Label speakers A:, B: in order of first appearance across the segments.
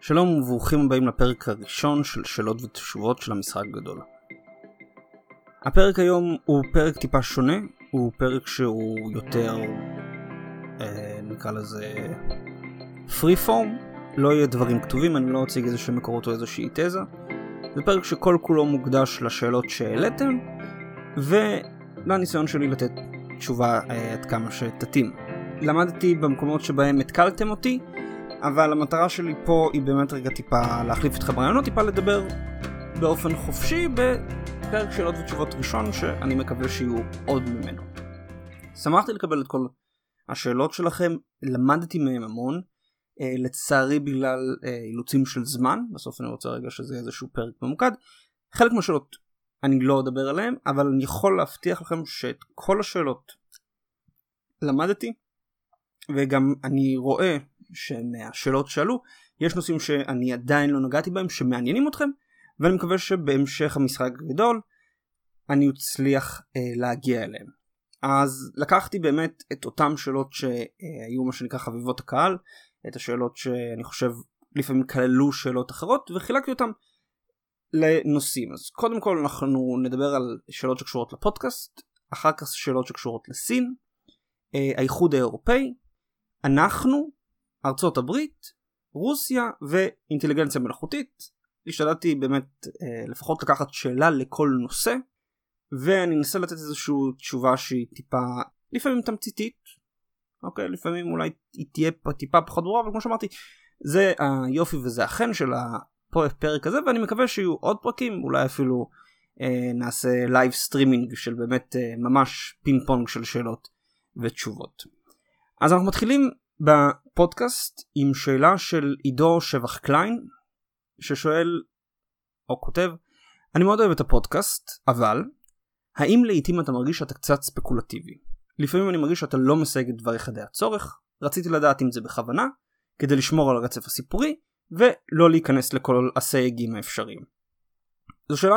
A: שלום וברוכים הבאים לפרק הראשון של שאלות ותשובות של המשחק הגדול. הפרק היום הוא פרק טיפה שונה, הוא פרק שהוא יותר, אה, נקרא לזה, free form, לא יהיה דברים כתובים, אני לא אציג איזה שהם מקורות או איזושהי תזה. זה פרק שכל כולו מוקדש לשאלות שהעליתם, ולניסיון שלי לתת תשובה אה, עד כמה שתתאים. למדתי במקומות שבהם התקלתם אותי, אבל המטרה שלי פה היא באמת רגע טיפה להחליף איתכם רעיונות, טיפה לדבר באופן חופשי בפרק שאלות ותשובות ראשון שאני מקווה שיהיו עוד ממנו. שמחתי לקבל את כל השאלות שלכם, למדתי מהם המון, אה, לצערי בגלל אה, אילוצים של זמן, בסוף אני רוצה רגע שזה איזשהו פרק ממוקד, חלק מהשאלות אני לא אדבר עליהן, אבל אני יכול להבטיח לכם שאת כל השאלות למדתי, וגם אני רואה שמהשאלות שעלו יש נושאים שאני עדיין לא נגעתי בהם שמעניינים אתכם ואני מקווה שבהמשך המשחק הגדול אני אצליח אה, להגיע אליהם. אז לקחתי באמת את אותם שאלות שהיו מה שנקרא חביבות הקהל, את השאלות שאני חושב לפעמים כללו שאלות אחרות וחילקתי אותם לנושאים. אז קודם כל אנחנו נדבר על שאלות שקשורות לפודקאסט, אחר כך שאלות שקשורות לסין, אה, האיחוד האירופאי, אנחנו, ארצות הברית, רוסיה ואינטליגנציה מלאכותית. השתדלתי באמת אה, לפחות לקחת שאלה לכל נושא ואני אנסה לתת איזושהי תשובה שהיא טיפה לפעמים תמציתית אוקיי לפעמים אולי היא תהיה טיפה פחות ברורה אבל כמו שאמרתי זה היופי וזה החן של הפרק הזה ואני מקווה שיהיו עוד פרקים אולי אפילו אה, נעשה live streaming של באמת אה, ממש פינג פונג של שאלות ותשובות. אז אנחנו מתחילים בפודקאסט עם שאלה של עידו שבח קליין ששואל או כותב אני מאוד אוהב את הפודקאסט אבל האם לעיתים אתה מרגיש שאתה קצת ספקולטיבי? לפעמים אני מרגיש שאתה לא מסייג את דבריך די הצורך רציתי לדעת אם זה בכוונה כדי לשמור על הרצף הסיפורי ולא להיכנס לכל הסייגים האפשריים. זו שאלה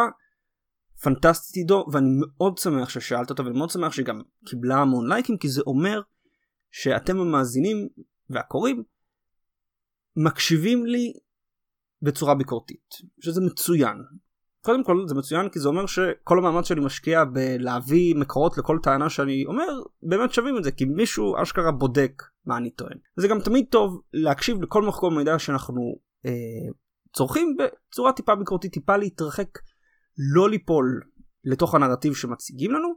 A: פנטסטית עידו ואני מאוד שמח ששאלת אותה ואני מאוד שמח שגם קיבלה המון לייקים כי זה אומר שאתם המאזינים והקוראים מקשיבים לי בצורה ביקורתית שזה מצוין. קודם כל זה מצוין כי זה אומר שכל המאמץ שאני משקיע בלהביא מקורות לכל טענה שאני אומר באמת שווים את זה כי מישהו אשכרה בודק מה אני טוען. זה גם תמיד טוב להקשיב לכל מקום מידע שאנחנו אה, צורכים בצורה טיפה ביקורתית טיפה להתרחק לא ליפול לתוך הנרטיב שמציגים לנו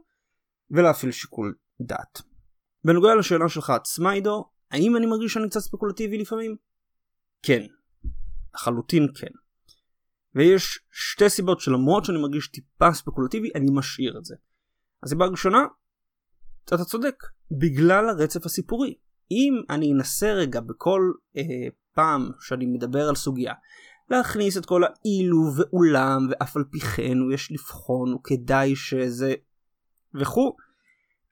A: ולהפעיל שיקול דעת. בנוגע לשאלה שלך עצמה עידו, האם אני מרגיש שאני קצת ספקולטיבי לפעמים? כן. לחלוטין כן. ויש שתי סיבות שלמרות שאני מרגיש טיפה ספקולטיבי, אני משאיר את זה. הסיבה הראשונה, אתה צודק, בגלל הרצף הסיפורי. אם אני אנסה רגע בכל אה, פעם שאני מדבר על סוגיה, להכניס את כל האילו ואולם ואף על פי כן הוא יש לבחון הוא כדאי שזה וכו'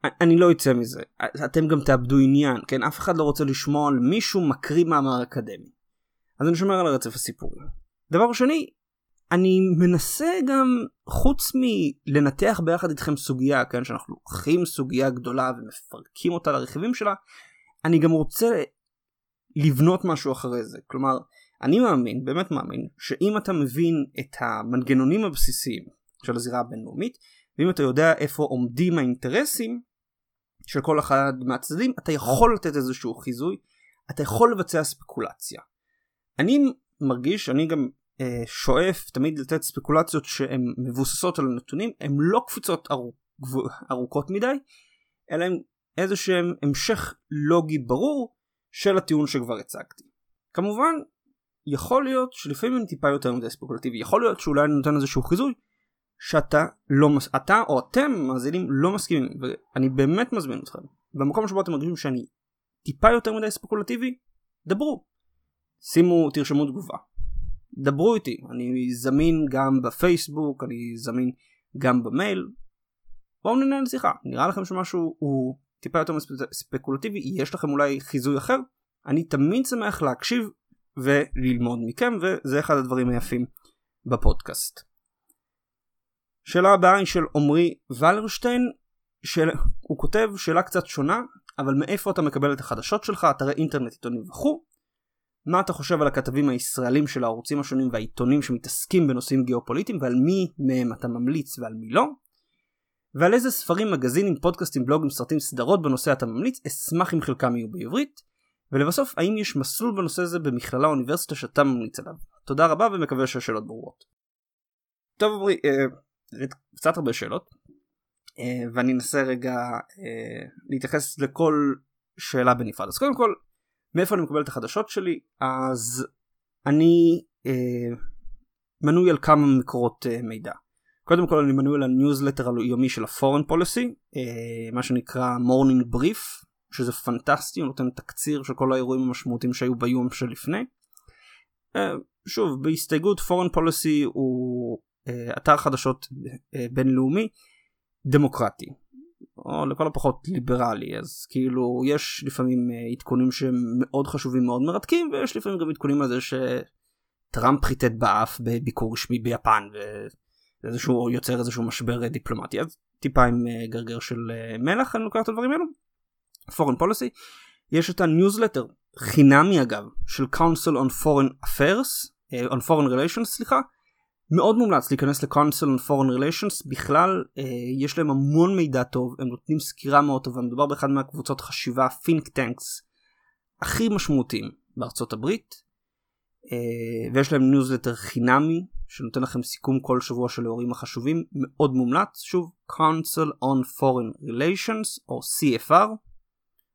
A: אני לא אצא מזה. אתם גם תאבדו עניין כן? אף אחד לא רוצה לשמוע על מישהו מקריא מאמר אקדמי. אז אני שומר על הרצף הסיפורי. דבר שני אני מנסה גם חוץ מלנתח ביחד איתכם סוגיה כן? שאנחנו לוקחים סוגיה גדולה ומפרקים אותה לרכיבים שלה אני גם רוצה לבנות משהו אחרי זה. כלומר אני מאמין באמת מאמין שאם אתה מבין את המנגנונים הבסיסיים של הזירה הבינלאומית ואם אתה יודע איפה עומדים האינטרסים של כל אחד מהצדדים אתה יכול לתת איזשהו חיזוי אתה יכול לבצע ספקולציה. אני מרגיש אני גם אה, שואף תמיד לתת ספקולציות שהן מבוססות על הנתונים הן לא קפיצות ארוכ, ארוכות מדי אלא הן איזה שהם המשך לוגי ברור של הטיעון שכבר הצגתי. כמובן יכול להיות שלפעמים אני טיפה יותר מדי ספקולטיבי יכול להיות שאולי אני נותן איזשהו חיזוי שאתה לא מס... אתה או אתם מאזינים לא מסכימים ואני באמת מזמין אתכם במקום שבו אתם מרגישים שאני טיפה יותר מדי ספקולטיבי דברו. שימו תרשמו תגובה. דברו איתי. אני זמין גם בפייסבוק אני זמין גם במייל. בואו ננהל שיחה. נראה לכם שמשהו הוא טיפה יותר ספקולטיבי יש לכם אולי חיזוי אחר? אני תמיד שמח להקשיב וללמוד מכם וזה אחד הדברים היפים בפודקאסט. שאלה הבאה היא של עמרי ולרשטיין של... הוא כותב שאלה קצת שונה אבל מאיפה אתה מקבל את החדשות שלך אתרי אינטרנט עיתונים וכו' מה אתה חושב על הכתבים הישראלים של הערוצים השונים והעיתונים שמתעסקים בנושאים גיאופוליטיים ועל מי מהם אתה ממליץ ועל מי לא. ועל איזה ספרים, מגזינים, פודקאסטים, בלוגים, סרטים, סדרות בנושא אתה ממליץ, אשמח אם חלקם יהיו בעברית. ולבסוף, האם יש מסלול בנושא הזה במכללה או אוניברסיטה שאתה ממליץ עליו? תודה רבה ומקווה שהשאלות ברורות. טוב עמרי, אה, קצת הרבה שאלות, אה, ואני אנסה רגע אה, להתייחס לכל שאלה בנפרד. אז קודם כל, מאיפה אני מקבל את החדשות שלי? אז אני אה, מנוי על כמה מקורות מידע. קודם כל אני מנוי על הניוזלטר היומי של ה Foreign Policy, מה שנקרא Morning Brief, שזה פנטסטי, הוא נותן תקציר של כל האירועים המשמעותיים שהיו ביום שלפני. שוב, בהסתייגות Foreign Policy הוא אתר חדשות אה, בינלאומי דמוקרטי. או לכל הפחות ליברלי אז כאילו יש לפעמים אה, עדכונים שהם מאוד חשובים מאוד מרתקים ויש לפעמים גם עדכונים על זה שטראמפ חיטט באף בביקור רשמי ביפן ואיזשהו יוצר איזשהו משבר דיפלומטי אז טיפה עם אה, גרגר של אה, מלח אני לוקח את הדברים האלו. foreign policy יש את הניוזלטר חינמי אגב של council on foreign affairs on foreign relations סליחה מאוד מומלץ להיכנס ל-Council on Foreign Relations. בכלל אה, יש להם המון מידע טוב הם נותנים סקירה מאוד טובה מדובר באחד מהקבוצות חשיבה think tanks הכי משמעותיים בארצות הברית. אה, ויש להם ניוזלטר חינמי שנותן לכם סיכום כל שבוע של האירועים החשובים. מאוד מומלץ. שוב Council on Foreign Relations או CFR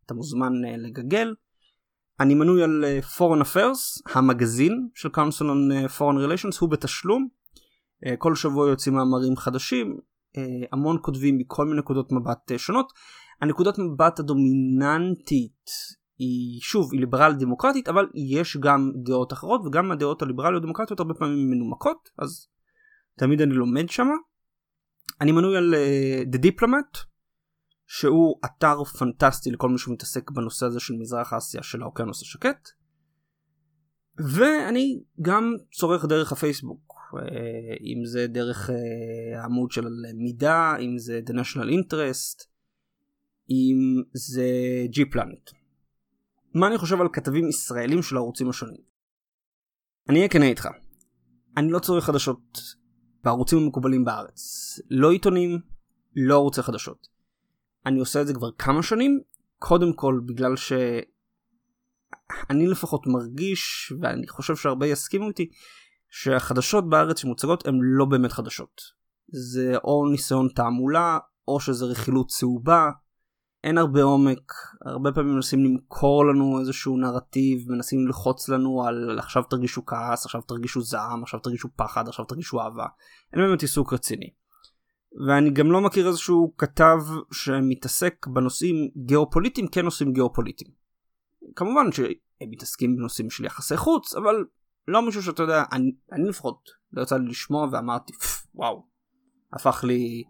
A: אתה מוזמן אה, לגגל. אני מנוי על אה, Foreign Affairs המגזין של Council on אה, Foreign Relations הוא בתשלום כל שבוע יוצאים מאמרים חדשים, אה, המון כותבים מכל מיני נקודות מבט אה, שונות. הנקודת מבט הדומיננטית היא שוב היא ליברלית דמוקרטית אבל יש גם דעות אחרות וגם הדעות הליברליות דמוקרטיות הרבה פעמים מנומקות אז תמיד אני לומד שמה. אני מנוי על uh, The Diplomat שהוא אתר פנטסטי לכל מי שמתעסק בנושא הזה של מזרח אסיה של האוקיינוס השקט. ואני גם צורך דרך הפייסבוק אה, אם זה דרך אה, העמוד של מידע, אם זה The National Interest, אם זה G-Planet. מה אני חושב על כתבים ישראלים של הערוצים השונים? אני אהיה כנה איתך. אני לא צורך חדשות בערוצים המקובלים בארץ. לא עיתונים, לא ערוצי חדשות. אני עושה את זה כבר כמה שנים, קודם כל בגלל ש... אני לפחות מרגיש, ואני חושב שהרבה יסכימו איתי, שהחדשות בארץ שמוצגות הן לא באמת חדשות. זה או ניסיון תעמולה, או שזה רכילות צהובה, אין הרבה עומק, הרבה פעמים מנסים למכור לנו איזשהו נרטיב, מנסים ללחוץ לנו על עכשיו תרגישו כעס, עכשיו תרגישו זעם, עכשיו תרגישו פחד, עכשיו תרגישו אהבה. אין באמת עיסוק רציני. ואני גם לא מכיר איזשהו כתב שמתעסק בנושאים גיאופוליטיים כנושאים גיאופוליטיים. כמובן שהם מתעסקים בנושאים של יחסי חוץ, אבל לא מישהו שאתה יודע, אני, אני לפחות לא יצא לי לשמוע ואמרתי וואו, הפך לי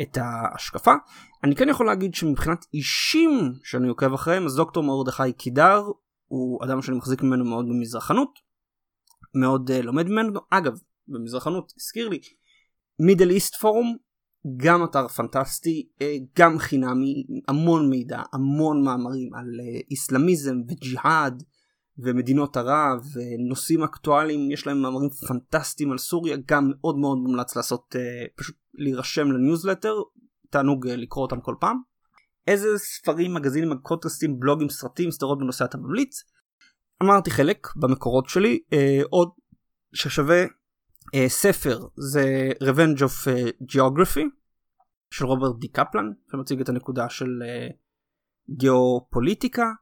A: את ההשקפה. אני כן יכול להגיד שמבחינת אישים שאני עוקב אחריהם, אז דוקטור מרדכי קידר הוא אדם שאני מחזיק ממנו מאוד במזרחנות, מאוד uh, לומד ממנו, אגב, במזרחנות הזכיר לי, מידל איסט פורום, גם אתר פנטסטי, uh, גם חינמי, המון מידע, המון מאמרים על uh, איסלאמיזם וג'יהאד, ומדינות ערב ונושאים אקטואליים יש להם מאמרים פנטסטיים על סוריה גם מאוד מאוד מומלץ לעשות uh, פשוט להירשם לניוזלטר תענוג uh, לקרוא אותם כל פעם. איזה ספרים מגזינים פודקאסטים בלוגים סרטים סדרות בנושא אתה ממליץ. אמרתי חלק במקורות שלי uh, עוד ששווה uh, ספר זה Revenge of uh, Geography של רוברט D קפלן שמציג את הנקודה של uh, גיאופוליטיקה אה,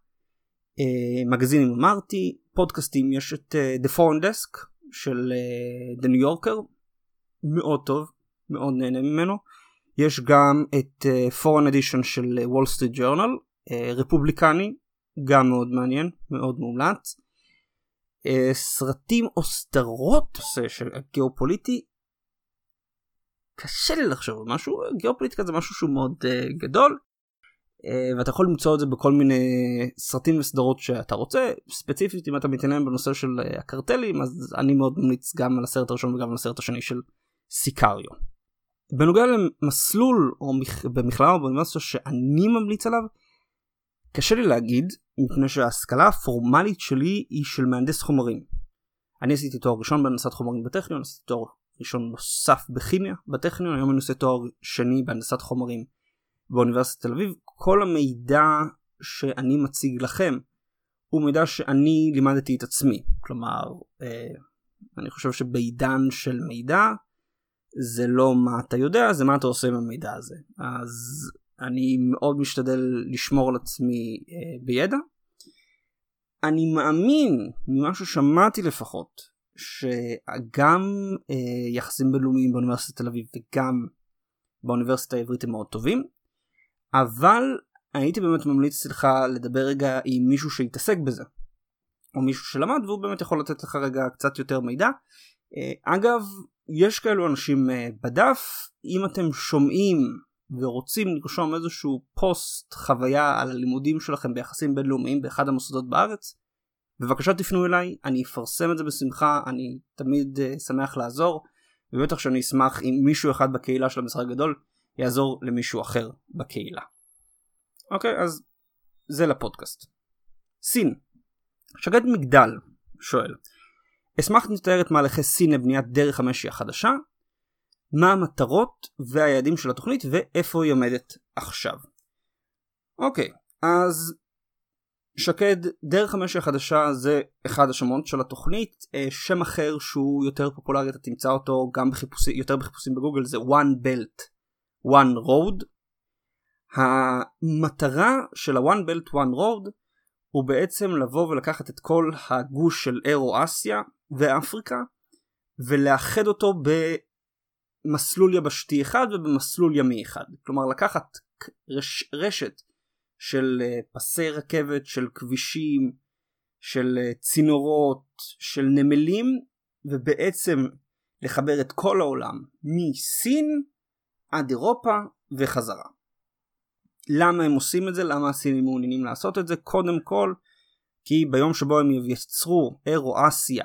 A: מגזינים אמרתי, פודקאסטים יש את uh, The Foreign Desk של uh, The New Yorker, מאוד טוב, מאוד נהנה ממנו. יש גם את uh, Foreign Edition של Wall Street Journal, uh, רפובליקני, גם מאוד מעניין, מאוד מומלץ. Uh, סרטים או סדרות של גיאופוליטי, קשה לי לחשוב על משהו, גיאופוליטיקה זה משהו שהוא מאוד uh, גדול. אה, ואתה יכול למצוא את זה בכל מיני סרטים וסדרות שאתה רוצה ספציפית אם אתה מתעניין בנושא של אה, הקרטלים אז אני מאוד ממליץ גם על הסרט הראשון וגם על הסרט השני של סיקריו. בנוגע למסלול או במכללה או באוניברסיטה שאני ממליץ עליו קשה לי להגיד מפני שההשכלה הפורמלית שלי היא של מהנדס חומרים. אני עשיתי תואר ראשון בהנדסת חומרים בטכניון, עשיתי תואר ראשון נוסף בכימיה בטכניון, היום אני עושה תואר שני בהנדסת חומרים באוניברסיטת תל אביב. כל המידע שאני מציג לכם הוא מידע שאני לימדתי את עצמי. כלומר, אה, אני חושב שבעידן של מידע זה לא מה אתה יודע, זה מה אתה עושה עם המידע הזה. אז אני מאוד משתדל לשמור על עצמי אה, בידע. אני מאמין, ממה ששמעתי לפחות, שגם אה, יחסים בינלאומיים באוניברסיטת תל אביב וגם באוניברסיטה העברית הם מאוד טובים, אבל הייתי באמת ממליץ לך לדבר רגע עם מישהו שהתעסק בזה, או מישהו שלמד והוא באמת יכול לתת לך רגע קצת יותר מידע. אה, אגב, יש כאלו אנשים אה, בדף, אם אתם שומעים ורוצים לרשום איזשהו פוסט חוויה על הלימודים שלכם ביחסים בינלאומיים באחד המוסדות בארץ, בבקשה תפנו אליי, אני אפרסם את זה בשמחה, אני תמיד uh, שמח לעזור, ובטח שאני אשמח אם מישהו אחד בקהילה של המשחק הגדול יעזור למישהו אחר בקהילה. אוקיי, אז זה לפודקאסט. סין. שגד מגדל שואל אשמח לתאר את מהלכי סין לבניית דרך המשי החדשה, מה המטרות והיעדים של התוכנית ואיפה היא עומדת עכשיו. אוקיי, אז שקד דרך המשי החדשה זה אחד השמות של התוכנית, אה, שם אחר שהוא יותר פופולרי אתה תמצא אותו גם בחיפושים, יותר בחיפושים בגוגל זה one belt one road. המטרה של ה-one belt one road הוא בעצם לבוא ולקחת את כל הגוש של אירו-אסיה ואפריקה ולאחד אותו במסלול יבשתי אחד ובמסלול ימי אחד. כלומר לקחת רש, רשת של אה, פסי רכבת, של כבישים, של אה, צינורות, של נמלים ובעצם לחבר את כל העולם מסין עד אירופה וחזרה. למה הם עושים את זה? למה הסינים מעוניינים לעשות את זה? קודם כל, כי ביום שבו הם ייצרו אירו-אסיה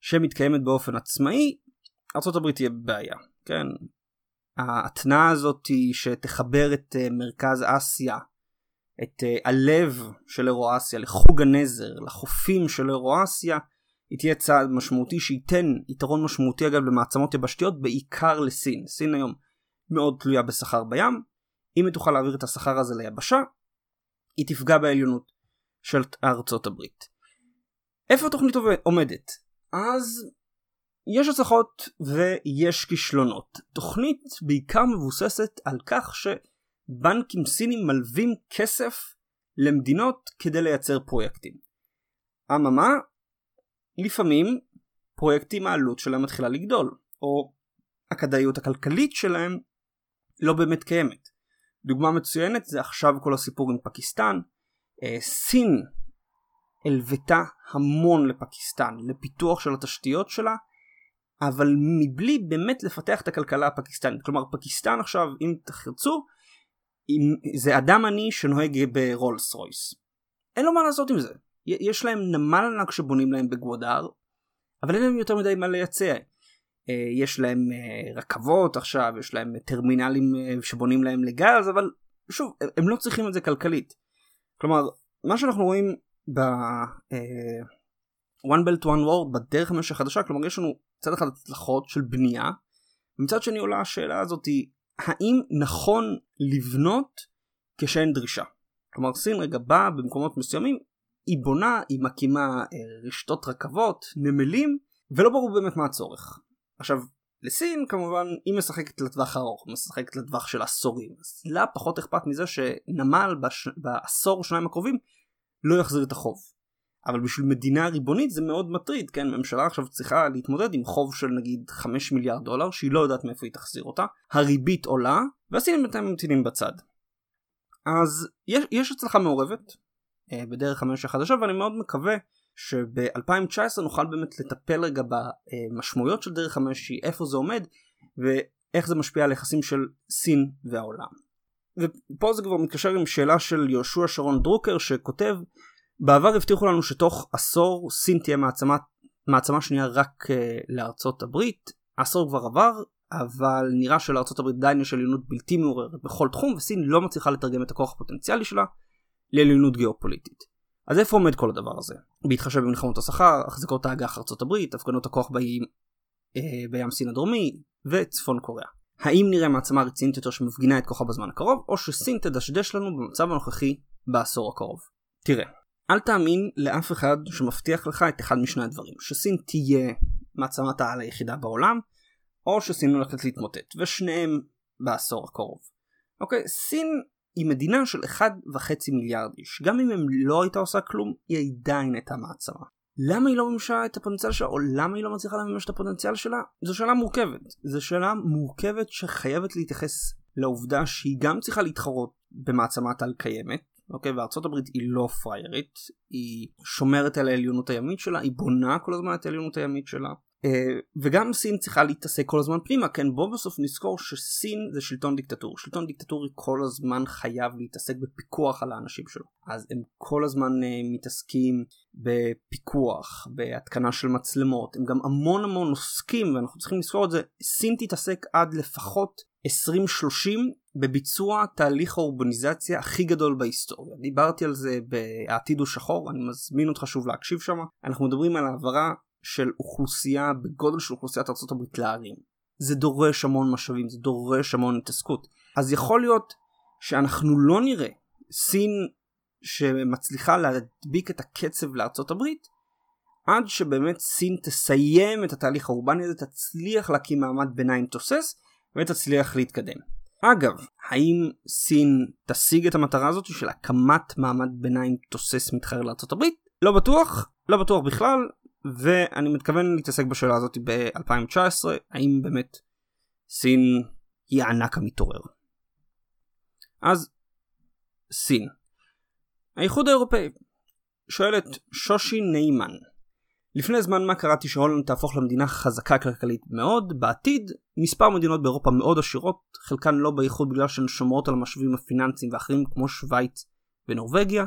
A: שמתקיימת באופן עצמאי, ארה"ב תהיה בבעיה, כן? ההתנעה הזאת היא שתחבר את uh, מרכז אסיה, את uh, הלב של אירו-אסיה לחוג הנזר, לחופים של אירו-אסיה, היא תהיה צעד משמעותי שייתן יתרון משמעותי אגב למעצמות יבשתיות, בעיקר לסין. סין היום מאוד תלויה בשכר בים, אם היא תוכל להעביר את השכר הזה ליבשה, היא תפגע בעליונות של ארצות הברית. איפה התוכנית עומדת? אז יש הצלחות ויש כישלונות. תוכנית בעיקר מבוססת על כך שבנקים סינים מלווים כסף למדינות כדי לייצר פרויקטים. אממה, לפעמים פרויקטים העלות שלהם מתחילה לגדול, או הכדאיות הכלכלית שלהם לא באמת קיימת. דוגמה מצוינת זה עכשיו כל הסיפור עם פקיסטן. אה, סין הלוותה המון לפקיסטן, לפיתוח של התשתיות שלה, אבל מבלי באמת לפתח את הכלכלה הפקיסטנית. כלומר פקיסטן עכשיו, אם תחרצו, זה אדם עני שנוהג ברולס רויס. אין לו מה לעשות עם זה. יש להם נמל ענק שבונים להם בגוודאר, אבל אין להם יותר מדי מה לייצא. אה, יש להם אה, רכבות עכשיו, יש להם טרמינלים אה, שבונים להם לגז, אבל שוב, הם לא צריכים את זה כלכלית. כלומר, מה שאנחנו רואים ב... one belt one word בדרך המשך החדשה, כלומר יש לנו מצד אחד הצלחות של בנייה, ומצד שני עולה השאלה הזאת היא, האם נכון לבנות כשאין דרישה? כלומר סין רגע באה במקומות מסוימים, היא בונה, היא מקימה רשתות רכבות, נמלים, ולא ברור באמת מה הצורך. עכשיו לסין כמובן היא משחקת לטווח הארוך, משחקת לטווח של עשורים, אז לה פחות אכפת מזה שנמל בש... בעשור שניים הקרובים לא יחזיר את החוב. אבל בשביל מדינה ריבונית זה מאוד מטריד, כן, ממשלה עכשיו צריכה להתמודד עם חוב של נגיד 5 מיליארד דולר שהיא לא יודעת מאיפה היא תחזיר אותה, הריבית עולה, והסינים בינתיים ממתינים בצד. אז יש, יש הצלחה מעורבת אה, בדרך המשך החדשה ואני מאוד מקווה שב-2019 נוכל באמת לטפל רגע במשמעויות של דרך המשי, איפה זה עומד ואיך זה משפיע על יחסים של סין והעולם. ופה זה כבר מתקשר עם שאלה של יהושע שרון דרוקר שכותב בעבר הבטיחו לנו שתוך עשור סין תהיה מעצמה, מעצמה שנייה רק uh, לארצות הברית, העשור כבר עבר אבל נראה שלארצות הברית עדיין יש עליונות בלתי מעוררת בכל תחום וסין לא מצליחה לתרגם את הכוח הפוטנציאלי שלה לעליונות גיאופוליטית. אז איפה עומד כל הדבר הזה? בהתחשב במלחמות השכר, החזקות האג"ח ארצות הברית, הפגנות הכוח בים, אה, בים סין הדרומי וצפון קוריאה. האם נראה מעצמה רצינית יותר שמפגינה את כוחה בזמן הקרוב, או שסין תדשדש לנו במצב הנוכחי בעשור הקרוב? תראה, אל תאמין לאף אחד שמבטיח לך את אחד משני הדברים, שסין תהיה מעצמת העל היחידה בעולם, או שסין הולכת להתמוטט, ושניהם בעשור הקרוב. אוקיי, סין היא מדינה של 1.5 מיליארד איש, גם אם הם לא הייתה עושה כלום, היא עדיין הייתה מעצמה. למה היא לא מימשה את הפוטנציאל שלה, או למה היא לא מצליחה לממש את הפוטנציאל שלה? זו שאלה מורכבת. זו שאלה מורכבת שחייבת להתייחס לעובדה שהיא גם צריכה להתחרות במעצמת על קיימת, אוקיי, וארצות הברית היא לא פריירית, היא שומרת על העליונות הימית שלה, היא בונה כל הזמן את העליונות הימית שלה, וגם סין צריכה להתעסק כל הזמן פנימה, כן בוא בסוף נזכור שסין זה שלטון דיקטטורי, שלטון דיקטורי כל הזמן חייב להתעסק בפיקוח על האנשים שלו, אז הם כל הזמן uh, מתעסקים בפיקוח, בהתקנה של מצלמות, הם גם המון המון עוסקים, ואנחנו צריכים לזכור את זה, סין תתעסק עד לפחות 2030 בביצוע תהליך האורבניזציה הכי גדול בהיסטוריה. דיברתי על זה ב"העתיד הוא שחור", אני מזמין אותך שוב להקשיב שם. אנחנו מדברים על העברה של אוכלוסייה בגודל של אוכלוסיית ארה"ב לערים. זה דורש המון משאבים, זה דורש המון התעסקות. אז יכול להיות שאנחנו לא נראה סין שמצליחה להדביק את הקצב לארצות הברית עד שבאמת סין תסיים את התהליך האורבני הזה, תצליח להקים מעמד ביניים תוסס ותצליח להתקדם. אגב, האם סין תשיג את המטרה הזאת של הקמת מעמד ביניים תוסס מתחרה לארצות הברית? לא בטוח, לא בטוח בכלל, ואני מתכוון להתעסק בשאלה הזאת ב-2019, האם באמת סין היא הענק המתעורר. אז סין. האיחוד האירופאי שואלת שושי ניימן לפני זמן מה קראתי שהולנד תהפוך למדינה חזקה כלכלית מאוד, בעתיד מספר מדינות באירופה מאוד עשירות, חלקן לא באיחוד בגלל שהן שומרות על המשאבים הפיננסיים ואחרים כמו שווייץ ונורבגיה.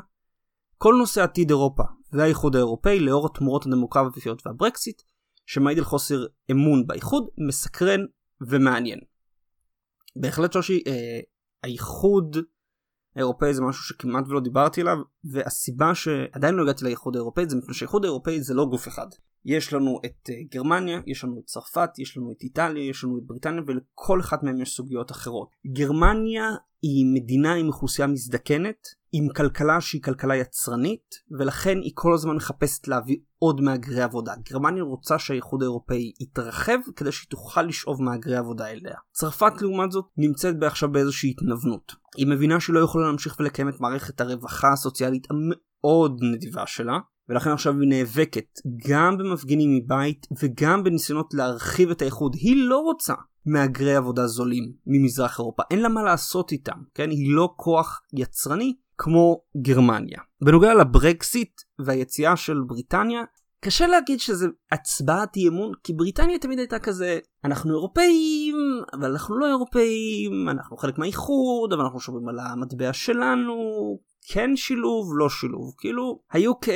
A: כל נושא עתיד אירופה והאיחוד האירופאי לאור התמורות הדמוקרטיות והברקסיט, שמעיד על חוסר אמון באיחוד, מסקרן ומעניין. בהחלט שושי, אה, האיחוד האירופאי זה משהו שכמעט ולא דיברתי עליו, והסיבה שעדיין לא הגעתי לאיחוד האירופאי זה מפני שהאיחוד האירופאי זה לא גוף אחד. יש לנו את uh, גרמניה, יש לנו את צרפת, יש לנו את איטליה, יש לנו את בריטניה ולכל אחת מהם יש סוגיות אחרות. גרמניה היא מדינה עם אוכלוסייה מזדקנת, עם כלכלה שהיא כלכלה יצרנית, ולכן היא כל הזמן מחפשת להביא עוד מהגרי עבודה. גרמניה רוצה שהאיחוד האירופאי יתרחב כדי שהיא תוכל לשאוב מהגרי עבודה אליה. צרפת לעומת זאת נמצאת עכשיו באיזושהי התנוונות. היא מבינה שהיא לא יכולה להמשיך ולקיים את מערכת הרווחה הסוציאלית המאוד נדיבה שלה, ולכן עכשיו היא נאבקת גם במפגינים מבית וגם בניסיונות להרחיב את האיחוד. היא לא רוצה מהגרי עבודה זולים ממזרח אירופה, אין לה מה לעשות איתם, כן? היא לא כוח יצרני כמו גרמניה. בנוגע לברקסיט והיציאה של בריטניה, קשה להגיד שזה הצבעת אי אמון, כי בריטניה תמיד הייתה כזה, אנחנו אירופאים, אבל אנחנו לא אירופאים, אנחנו חלק מהאיחוד, אבל אנחנו שומרים על המטבע שלנו, כן שילוב, לא שילוב. כאילו, ה-UK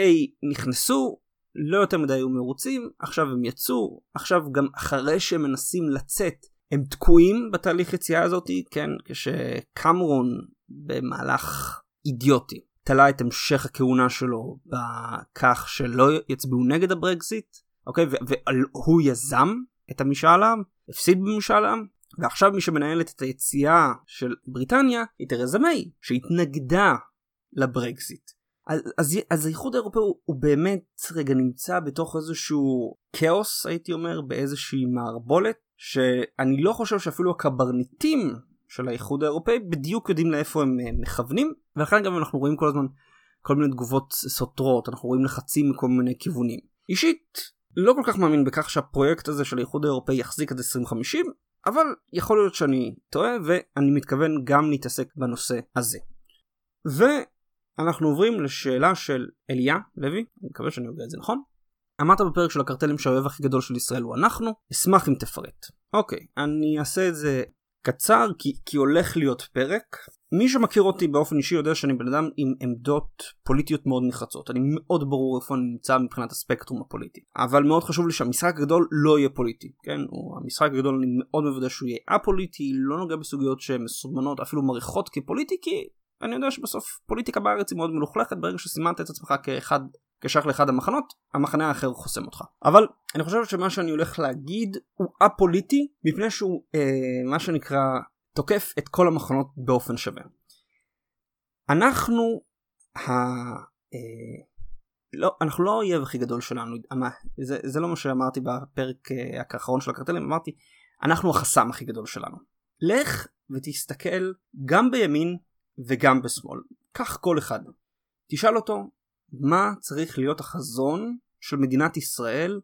A: נכנסו, לא יותר מדי היו מרוצים, עכשיו הם יצאו, עכשיו גם אחרי שהם מנסים לצאת, הם תקועים בתהליך יציאה הזאתי, כן, כשקמרון במהלך אידיוטי תלה את המשך הכהונה שלו בכך שלא יצביעו נגד הברקזיט, אוקיי, והוא יזם את המשאל העם, הפסיד במשאל העם, ועכשיו מי שמנהלת את היציאה של בריטניה היא תרזה מיי, שהתנגדה לברקזיט. אז, אז, אז האיחוד האירופאי הוא, הוא באמת רגע נמצא בתוך איזשהו כאוס הייתי אומר באיזושהי מערבולת שאני לא חושב שאפילו הקברניטים של האיחוד האירופאי בדיוק יודעים לאיפה הם אה, מכוונים ולכן גם אנחנו רואים כל הזמן כל מיני תגובות סותרות אנחנו רואים לחצים מכל מיני כיוונים. אישית לא כל כך מאמין בכך שהפרויקט הזה של האיחוד האירופאי יחזיק עד 2050 אבל יכול להיות שאני טועה ואני מתכוון גם להתעסק בנושא הזה. ואנחנו עוברים לשאלה של אליה לוי אני מקווה שאני יודע את זה נכון. אמרת בפרק של הקרטלים שהאויב הכי גדול של ישראל הוא אנחנו אשמח אם תפרט. אוקיי אני אעשה את זה קצר כי, כי הולך להיות פרק. מי שמכיר אותי באופן אישי יודע שאני בן אדם עם עמדות פוליטיות מאוד נחרצות. אני מאוד ברור איפה אני נמצא מבחינת הספקטרום הפוליטי. אבל מאוד חשוב לי שהמשחק הגדול לא יהיה פוליטי. כן? הוא, המשחק הגדול אני מאוד מוודא שהוא יהיה א-פוליטי, לא נוגע בסוגיות שהן מסומנות אפילו מריחות כפוליטי כי אני יודע שבסוף פוליטיקה בארץ היא מאוד מלוכלכת ברגע שסימנת את עצמך כאחד כשייך לאחד המחנות המחנה האחר חוסם אותך אבל אני חושב שמה שאני הולך להגיד הוא א-פוליטי מפני שהוא אה, מה שנקרא תוקף את כל המחנות באופן שווה. אנחנו ה... אה, לא, אנחנו לא האויב הכי גדול שלנו, מה, זה, זה לא מה שאמרתי בפרק אה, האחרון של הקרטלים, אמרתי אנחנו החסם הכי גדול שלנו. לך ותסתכל גם בימין וגם בשמאל, קח כל אחד, תשאל אותו מה צריך להיות החזון של מדינת ישראל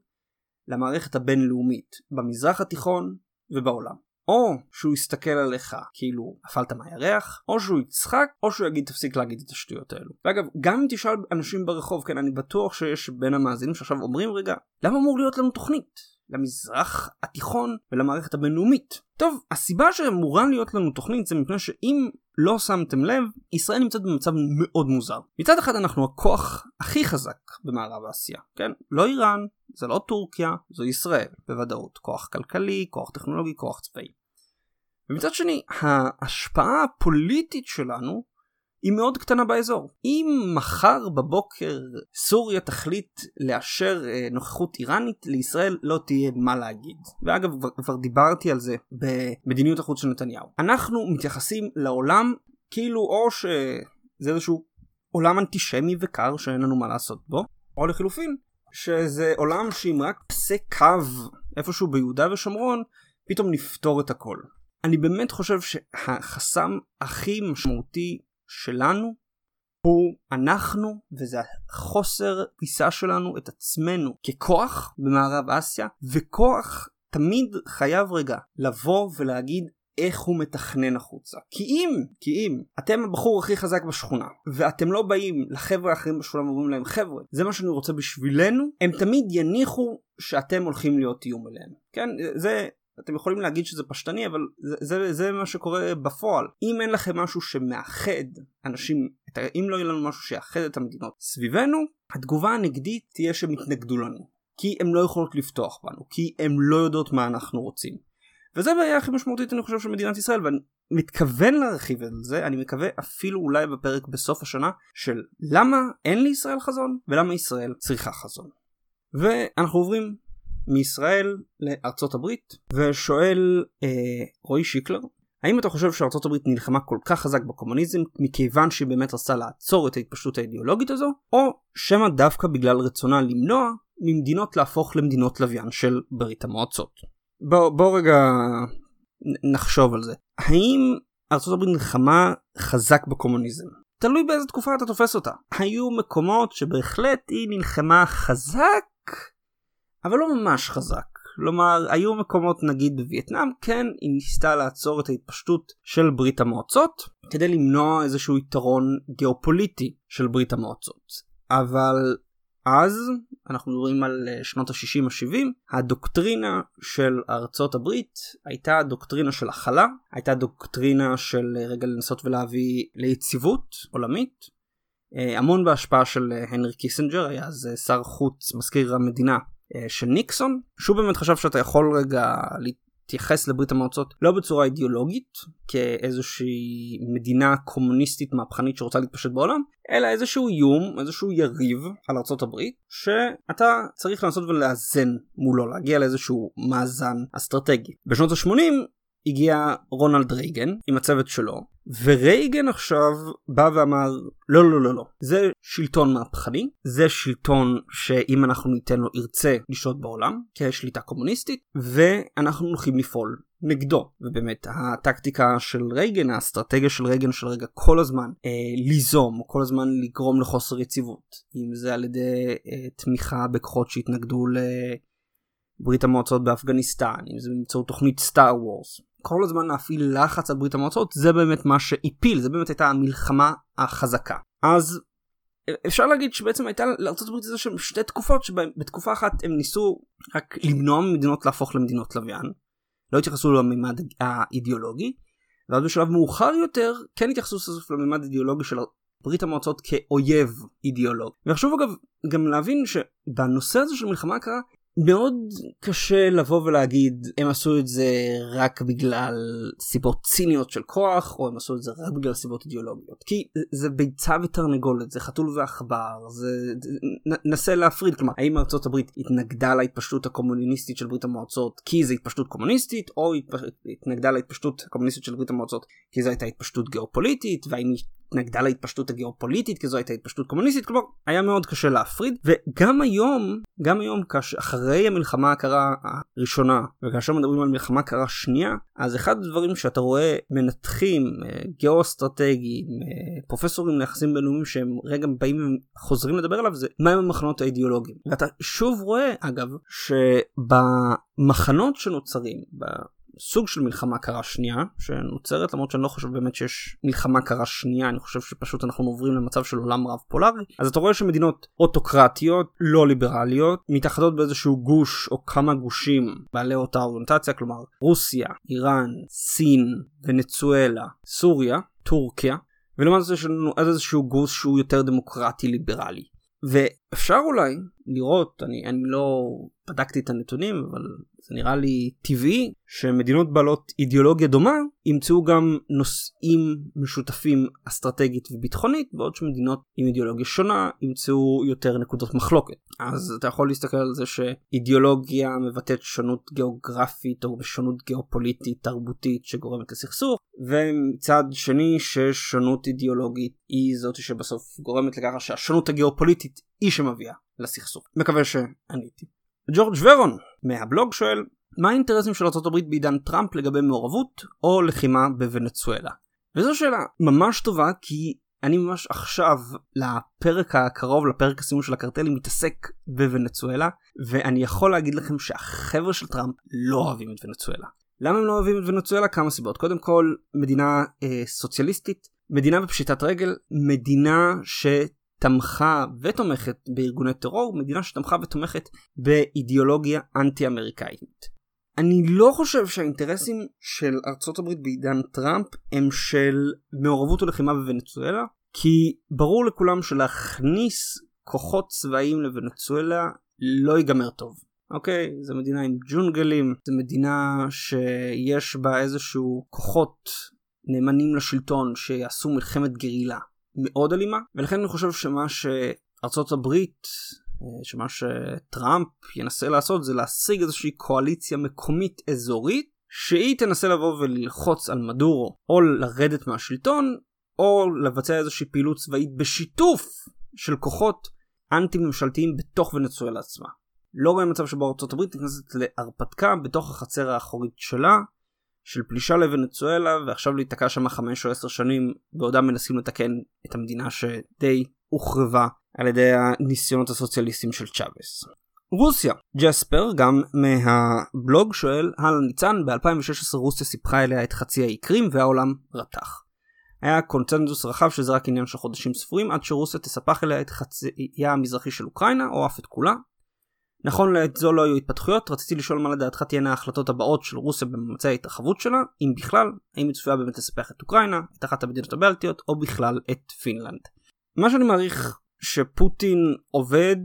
A: למערכת הבינלאומית במזרח התיכון ובעולם. או שהוא יסתכל עליך כאילו נפלת מהירח, או שהוא יצחק, או שהוא יגיד תפסיק להגיד את השטויות האלו. ואגב, גם אם תשאל אנשים ברחוב, כן, אני בטוח שיש בין המאזינים שעכשיו אומרים, רגע, למה אמור להיות לנו תוכנית? למזרח התיכון ולמערכת הבינלאומית. טוב, הסיבה שאמורה להיות לנו תוכנית זה מפני שאם לא שמתם לב, ישראל נמצאת במצב מאוד מוזר. מצד אחד אנחנו הכוח הכי חזק במערב אסיה, כן? לא איראן, זה לא טורקיה, זו ישראל, בוודאות. כוח כלכלי, כוח טכנולוגי, כוח צבאי. ומצד שני, ההשפעה הפוליטית שלנו היא מאוד קטנה באזור. אם מחר בבוקר סוריה תחליט לאשר אה, נוכחות איראנית, לישראל לא תהיה מה להגיד. ואגב, כבר, כבר דיברתי על זה במדיניות החוץ של נתניהו. אנחנו מתייחסים לעולם כאילו או שזה איזשהו עולם אנטישמי וקר שאין לנו מה לעשות בו, או לחילופין, שזה עולם שאם רק פסה קו איפשהו ביהודה ושומרון, פתאום נפתור את הכל. אני באמת חושב שהחסם הכי משמעותי שלנו הוא אנחנו וזה החוסר פיסה שלנו את עצמנו ככוח במערב אסיה וכוח תמיד חייב רגע לבוא ולהגיד איך הוא מתכנן החוצה. כי אם, כי אם אתם הבחור הכי חזק בשכונה ואתם לא באים לחבר'ה האחרים בשכונה ואומרים להם חבר'ה זה מה שאני רוצה בשבילנו הם תמיד יניחו שאתם הולכים להיות איום אליהם. כן זה אתם יכולים להגיד שזה פשטני אבל זה, זה, זה מה שקורה בפועל. אם אין לכם משהו שמאחד אנשים אם לא יהיה לנו משהו שיאחד את המדינות סביבנו התגובה הנגדית תהיה שהם יתנגדו לנו. כי הם לא יכולות לפתוח בנו כי הם לא יודעות מה אנחנו רוצים. וזה הבעיה הכי משמעותית אני חושב של מדינת ישראל ואני מתכוון להרחיב על זה אני מקווה אפילו אולי בפרק בסוף השנה של למה אין לישראל חזון ולמה ישראל צריכה חזון. ואנחנו עוברים מישראל לארצות הברית ושואל אה, רועי שיקלר האם אתה חושב שארצות הברית נלחמה כל כך חזק בקומוניזם מכיוון שהיא באמת רצתה לעצור את ההתפשטות האידיאולוגית הזו או שמא דווקא בגלל רצונה למנוע ממדינות להפוך למדינות לוויין של ברית המועצות. בוא, בוא רגע נחשוב על זה. האם ארצות הברית נלחמה חזק בקומוניזם? תלוי באיזה תקופה אתה תופס אותה. היו מקומות שבהחלט היא נלחמה חזק אבל לא ממש חזק. כלומר, היו מקומות נגיד בווייטנאם, כן, היא ניסתה לעצור את ההתפשטות של ברית המועצות, כדי למנוע איזשהו יתרון גיאופוליטי של ברית המועצות. אבל אז, אנחנו מדברים על אה, שנות ה-60-70, הדוקטרינה של ארצות הברית הייתה דוקטרינה של הכלה, הייתה דוקטרינה של אה, רגע לנסות ולהביא ליציבות עולמית, אה, המון בהשפעה של הנרי קיסנג'ר, היה אז שר חוץ, מזכיר המדינה של ניקסון שהוא באמת חשב שאתה יכול רגע להתייחס לברית המועצות לא בצורה אידיאולוגית כאיזושהי מדינה קומוניסטית מהפכנית שרוצה להתפשט בעולם אלא איזשהו איום איזשהו יריב על ארצות הברית שאתה צריך לנסות ולאזן מולו להגיע לאיזשהו מאזן אסטרטגי. בשנות ה-80 הגיע רונלד רייגן עם הצוות שלו ורייגן עכשיו בא ואמר לא לא לא לא זה שלטון מהפכני זה שלטון שאם אנחנו ניתן לו ירצה לשלוט בעולם כשליטה קומוניסטית ואנחנו הולכים לפעול נגדו. ובאמת הטקטיקה של רייגן האסטרטגיה של רייגן של רגע כל הזמן אה, ליזום כל הזמן לגרום לחוסר יציבות אם זה על ידי אה, תמיכה בכוחות שהתנגדו לברית המועצות באפגניסטן אם זה באמצעות תוכנית סטאר וורס כל הזמן להפעיל לחץ על ברית המועצות זה באמת מה שהפיל זה באמת הייתה המלחמה החזקה. אז אפשר להגיד שבעצם הייתה הברית איזה שהם שתי תקופות שבתקופה אחת הם ניסו רק למנוע ממדינות להפוך למדינות לוויין לא התייחסו לממד האידיאולוגי ואז בשלב מאוחר יותר כן התייחסו סוף לממד האידיאולוגי של ברית המועצות כאויב אידיאולוג. וחשוב אגב גם להבין שבנושא הזה של מלחמה קרה מאוד קשה לבוא ולהגיד הם עשו את זה רק בגלל סיבות ציניות של כוח או הם עשו את זה רק בגלל סיבות אידיאולוגיות. כי זה ביצה ותרנגולת זה חתול ועכבר זה נסה להפריד. כלומר האם ארצות הברית התנגדה להתפשטות הקומוניסטית של ברית המועצות כי זה התפשטות קומוניסטית או התנגדה להתפשטות הקומוניסטית של ברית המועצות כי זו הייתה התפשטות גיאופוליטית והאם התנגדה להתפשטות הגיאופוליטית כי זו הייתה התפשטות קומוניסטית כלומר היה מאוד קשה להפריד וגם היום גם היום כאשר אחרי המלחמה הקרה הראשונה וכאשר מדברים על מלחמה קרה שנייה אז אחד הדברים שאתה רואה מנתחים אה, גיאו-אסטרטגיים אה, פרופסורים ליחסים בינלאומיים שהם רגע באים וחוזרים לדבר עליו זה מהם המחנות האידיאולוגיים. ואתה שוב רואה אגב שבמחנות שנוצרים סוג של מלחמה קרה שנייה שנוצרת למרות שאני לא חושב באמת שיש מלחמה קרה שנייה אני חושב שפשוט אנחנו עוברים למצב של עולם רב פולרי אז אתה רואה שמדינות אוטוקרטיות לא ליברליות מתאחדות באיזשהו גוש או כמה גושים בעלי אותה אוריינטציה כלומר רוסיה איראן סין ונצואלה סוריה טורקיה ולמעשה יש לנו איזשהו גוש שהוא יותר דמוקרטי ליברלי ואפשר אולי לראות אני, אני לא בדקתי את הנתונים אבל זה נראה לי טבעי שמדינות בעלות אידיאולוגיה דומה ימצאו גם נושאים משותפים אסטרטגית וביטחונית בעוד שמדינות עם אידיאולוגיה שונה ימצאו יותר נקודות מחלוקת. אז אתה יכול להסתכל על זה שאידיאולוגיה מבטאת שונות גיאוגרפית או שונות גיאופוליטית תרבותית שגורמת לסכסוך ומצד שני ששונות אידיאולוגית היא זאת שבסוף גורמת לככה שהשונות הגיאופוליטית היא שמביאה לסכסוך מקווה שעניתי. ג'ורג' ורון מהבלוג שואל מה האינטרסים של ארה"ב בעידן טראמפ לגבי מעורבות או לחימה בוונצואלה? וזו שאלה ממש טובה כי אני ממש עכשיו לפרק הקרוב לפרק הסיום של הקרטלים מתעסק בוונצואלה ואני יכול להגיד לכם שהחבר'ה של טראמפ לא אוהבים את ונצואלה. למה הם לא אוהבים את ונצואלה? כמה סיבות. קודם כל מדינה אה, סוציאליסטית, מדינה בפשיטת רגל, מדינה ש... תמכה ותומכת בארגוני טרור, מדינה שתמכה ותומכת באידיאולוגיה אנטי אמריקאית. אני לא חושב שהאינטרסים של ארצות הברית בעידן טראמפ הם של מעורבות ולחימה בוונצואלה, כי ברור לכולם שלהכניס כוחות צבאיים לוונצואלה לא ייגמר טוב. אוקיי, זו מדינה עם ג'ונגלים, זו מדינה שיש בה איזשהו כוחות נאמנים לשלטון שיעשו מלחמת גרילה. מאוד אלימה ולכן אני חושב שמה שארצות הברית אה, שמה שטראמפ ינסה לעשות זה להשיג איזושהי קואליציה מקומית אזורית שהיא תנסה לבוא וללחוץ על מדורו או לרדת מהשלטון או לבצע איזושהי פעילות צבאית בשיתוף של כוחות אנטי ממשלתיים בתוך ונצואלה עצמה. לא רואה מצב שבו ארצות הברית נכנסת להרפתקה בתוך החצר האחורית שלה של פלישה לוונצואלה ועכשיו להיתקע שם חמש או עשר שנים בעודם מנסים לתקן את המדינה שדי הוחרבה על ידי הניסיונות הסוציאליסטיים של צ'אבס. רוסיה ג'ספר גם מהבלוג שואל הלאה ניצן ב-2016 רוסיה סיפחה אליה את חצי האי קרים והעולם רתח. היה קונצנזוס רחב שזה רק עניין של חודשים ספורים עד שרוסיה תספח אליה את חצי המזרחי של אוקראינה או אף את כולה נכון לעת זו לא היו התפתחויות, רציתי לשאול מה לדעתך תהיינה ההחלטות הבאות של רוסיה בממצאי ההתרחבות שלה, אם בכלל, האם היא צפויה באמת לספח את אוקראינה, את אחת המדינות הבלטיות, או בכלל את פינלנד. מה שאני מעריך שפוטין עובד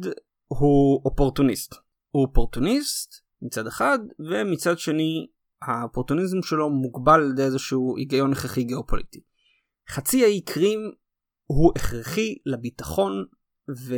A: הוא אופורטוניסט. הוא אופורטוניסט מצד אחד, ומצד שני האופורטוניזם שלו מוגבל על ידי איזשהו היגיון הכרחי גיאופוליטי. חצי האי קרים הוא הכרחי לביטחון ו...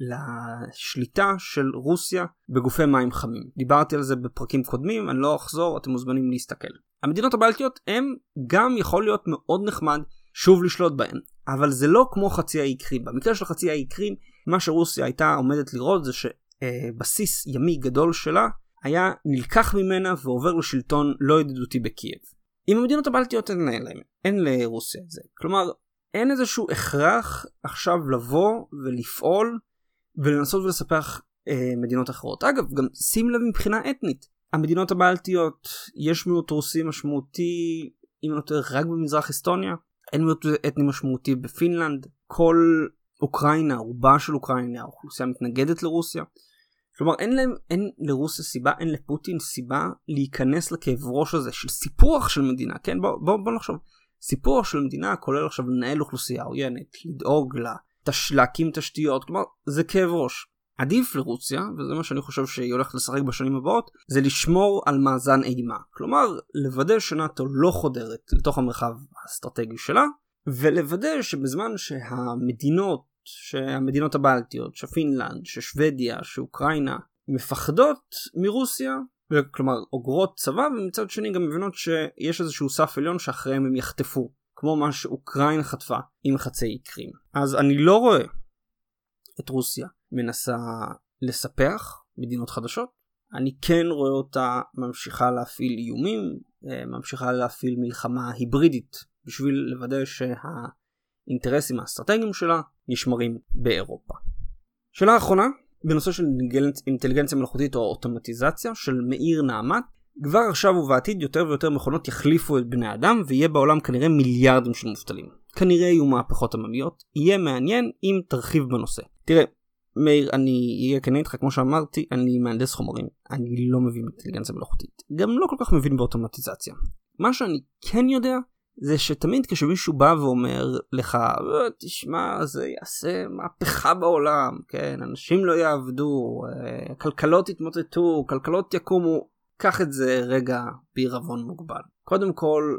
A: לשליטה של רוסיה בגופי מים חמים. דיברתי על זה בפרקים קודמים, אני לא אחזור, אתם מוזמנים להסתכל. המדינות הבלטיות הם גם יכול להיות מאוד נחמד שוב לשלוט בהן, אבל זה לא כמו חצי האי קרים. במקרה של חצי האי קרים, מה שרוסיה הייתה עומדת לראות זה שבסיס ימי גדול שלה היה נלקח ממנה ועובר לשלטון לא ידידותי בקייב. עם המדינות הבלטיות אין להם, אין לרוסיה את זה. כלומר, אין איזשהו הכרח עכשיו לבוא ולפעול ולנסות ולספח אה, מדינות אחרות. אגב, גם שים לב מבחינה אתנית, המדינות הבלטיות יש מיעוט רוסי משמעותי, אם לא טועה, רק במזרח אסטוניה, אין מיעוט אתני משמעותי בפינלנד, כל אוקראינה, רובה של אוקראינה, האוכלוסייה מתנגדת לרוסיה. כלומר אין להם, אין לרוסיה סיבה, אין לפוטין סיבה להיכנס לכאב ראש הזה של סיפוח של מדינה, כן? בוא, בוא, בוא נחשוב. סיפוח של מדינה כולל עכשיו לנהל אוכלוסייה עוינת, לדאוג לה, תש... להקים תשתיות, כלומר זה כאב ראש. עדיף לרוסיה, וזה מה שאני חושב שהיא הולכת לשחק בשנים הבאות, זה לשמור על מאזן אימה. כלומר, לוודא שנאט"ו לא חודרת לתוך המרחב האסטרטגי שלה, ולוודא שבזמן שהמדינות, שהמדינות הבלטיות, שפינלנד, ששוודיה, שאוקראינה, מפחדות מרוסיה, כלומר אוגרות צבא, ומצד שני גם מבינות שיש איזשהו סף עליון שאחריהם הם יחטפו, כמו מה שאוקראינה חטפה עם חצי קרים. אז אני לא רואה את רוסיה מנסה לספח מדינות חדשות. אני כן רואה אותה ממשיכה להפעיל איומים, אה, ממשיכה להפעיל מלחמה היברידית בשביל לוודא שהאינטרסים האסטרטגיים שלה נשמרים באירופה. שאלה אחרונה, בנושא של אינטליגנציה מלאכותית או אוטומטיזציה של מאיר נעמת, כבר עכשיו ובעתיד יותר ויותר מכונות יחליפו את בני אדם ויהיה בעולם כנראה מיליארדים של מובטלים. כנראה יהיו מהפכות עממיות, יהיה מעניין אם תרחיב בנושא. תראה, מאיר, אני אהיה כן איתך, כמו שאמרתי, אני מהנדס חומרים. אני לא מבין באינטליגנציה מלאכותית. גם לא כל כך מבין באוטומטיזציה. מה שאני כן יודע, זה שתמיד כשמישהו בא ואומר לך, אה, תשמע, זה יעשה מהפכה בעולם, כן, אנשים לא יעבדו, אה, כלכלות יתמוטטו, כלכלות יקומו, קח את זה רגע בעירבון מוגבל. קודם כל,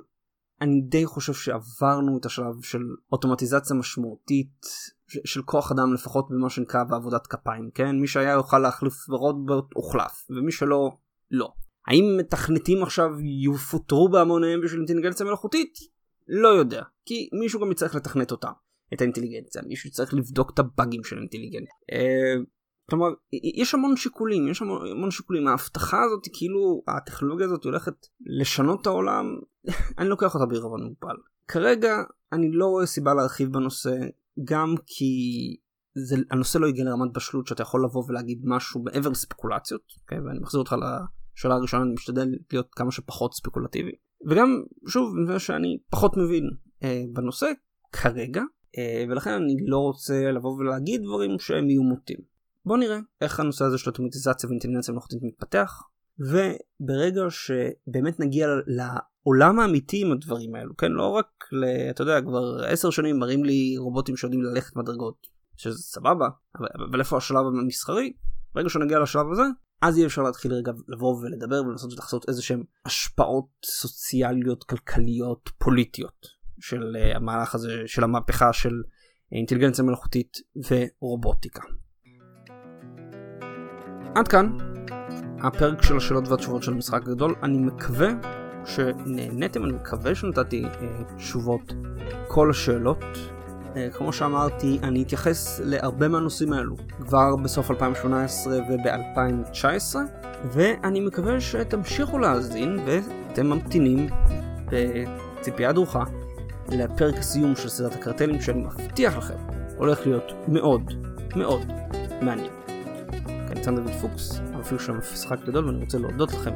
A: אני די חושב שעברנו את השלב של אוטומטיזציה משמעותית של כוח אדם לפחות במה שנקרא בעבודת כפיים כן מי שהיה יוכל להחליף ברובוט הוחלף ומי שלא לא. האם מתכנתים עכשיו יפוטרו בהמוניהם בשביל אינטליגנציה מלאכותית? לא יודע כי מישהו גם יצטרך לתכנת אותה את האינטליגנציה מישהו יצטרך לבדוק את הבאגים של האינטליגנציה. כלומר יש המון שיקולים יש המון, המון שיקולים ההבטחה הזאת כאילו הטכנולוגיה הזאת הולכת לשנות את העולם אני לוקח אותה בעירבון מוגבל. כרגע אני לא רואה סיבה להרחיב בנושא גם כי זה, הנושא לא הגיע לרמת בשלות שאתה יכול לבוא ולהגיד משהו מעבר לספקולציות, okay? אוקיי? ואני מחזיר אותך לשאלה הראשונה, אני משתדל להיות כמה שפחות ספקולטיבי. וגם, שוב, אני שאני פחות מבין אה, בנושא כרגע, אה, ולכן אני לא רוצה לבוא ולהגיד דברים שהם יהיו מוטים. בוא נראה איך הנושא הזה של אוטומטיזציה ואינטליגנציה מלאכותית מתפתח, וברגע שבאמת נגיע לעולם האמיתי עם הדברים האלו, כן? לא רק, ל, אתה יודע, כבר עשר שנים מראים לי רובוטים שיודעים ללכת מדרגות, שזה סבבה, אבל, אבל איפה השלב המסחרי? ברגע שנגיע לשלב הזה, אז יהיה אפשר להתחיל רגע לבוא ולדבר ולנסות לחסות איזה שהם השפעות סוציאליות, כלכליות, פוליטיות של uh, המהלך הזה, של המהפכה של אינטליגנציה מלאכותית ורובוטיקה. עד כאן הפרק של השאלות והתשובות של המשחק הגדול. אני מקווה שנהניתם, אני מקווה שנתתי אה, תשובות כל השאלות. אה, כמו שאמרתי, אני אתייחס להרבה מהנושאים האלו כבר בסוף 2018 וב-2019, ואני מקווה שתמשיכו להאזין ואתם ממתינים בציפייה דרוכה לפרק הסיום של סדרת הקרטלים שאני מבטיח לכם הולך להיות מאוד מאוד מעניין. אני דוד פוקס, המפעיל של המשחק גדול ואני רוצה להודות לכם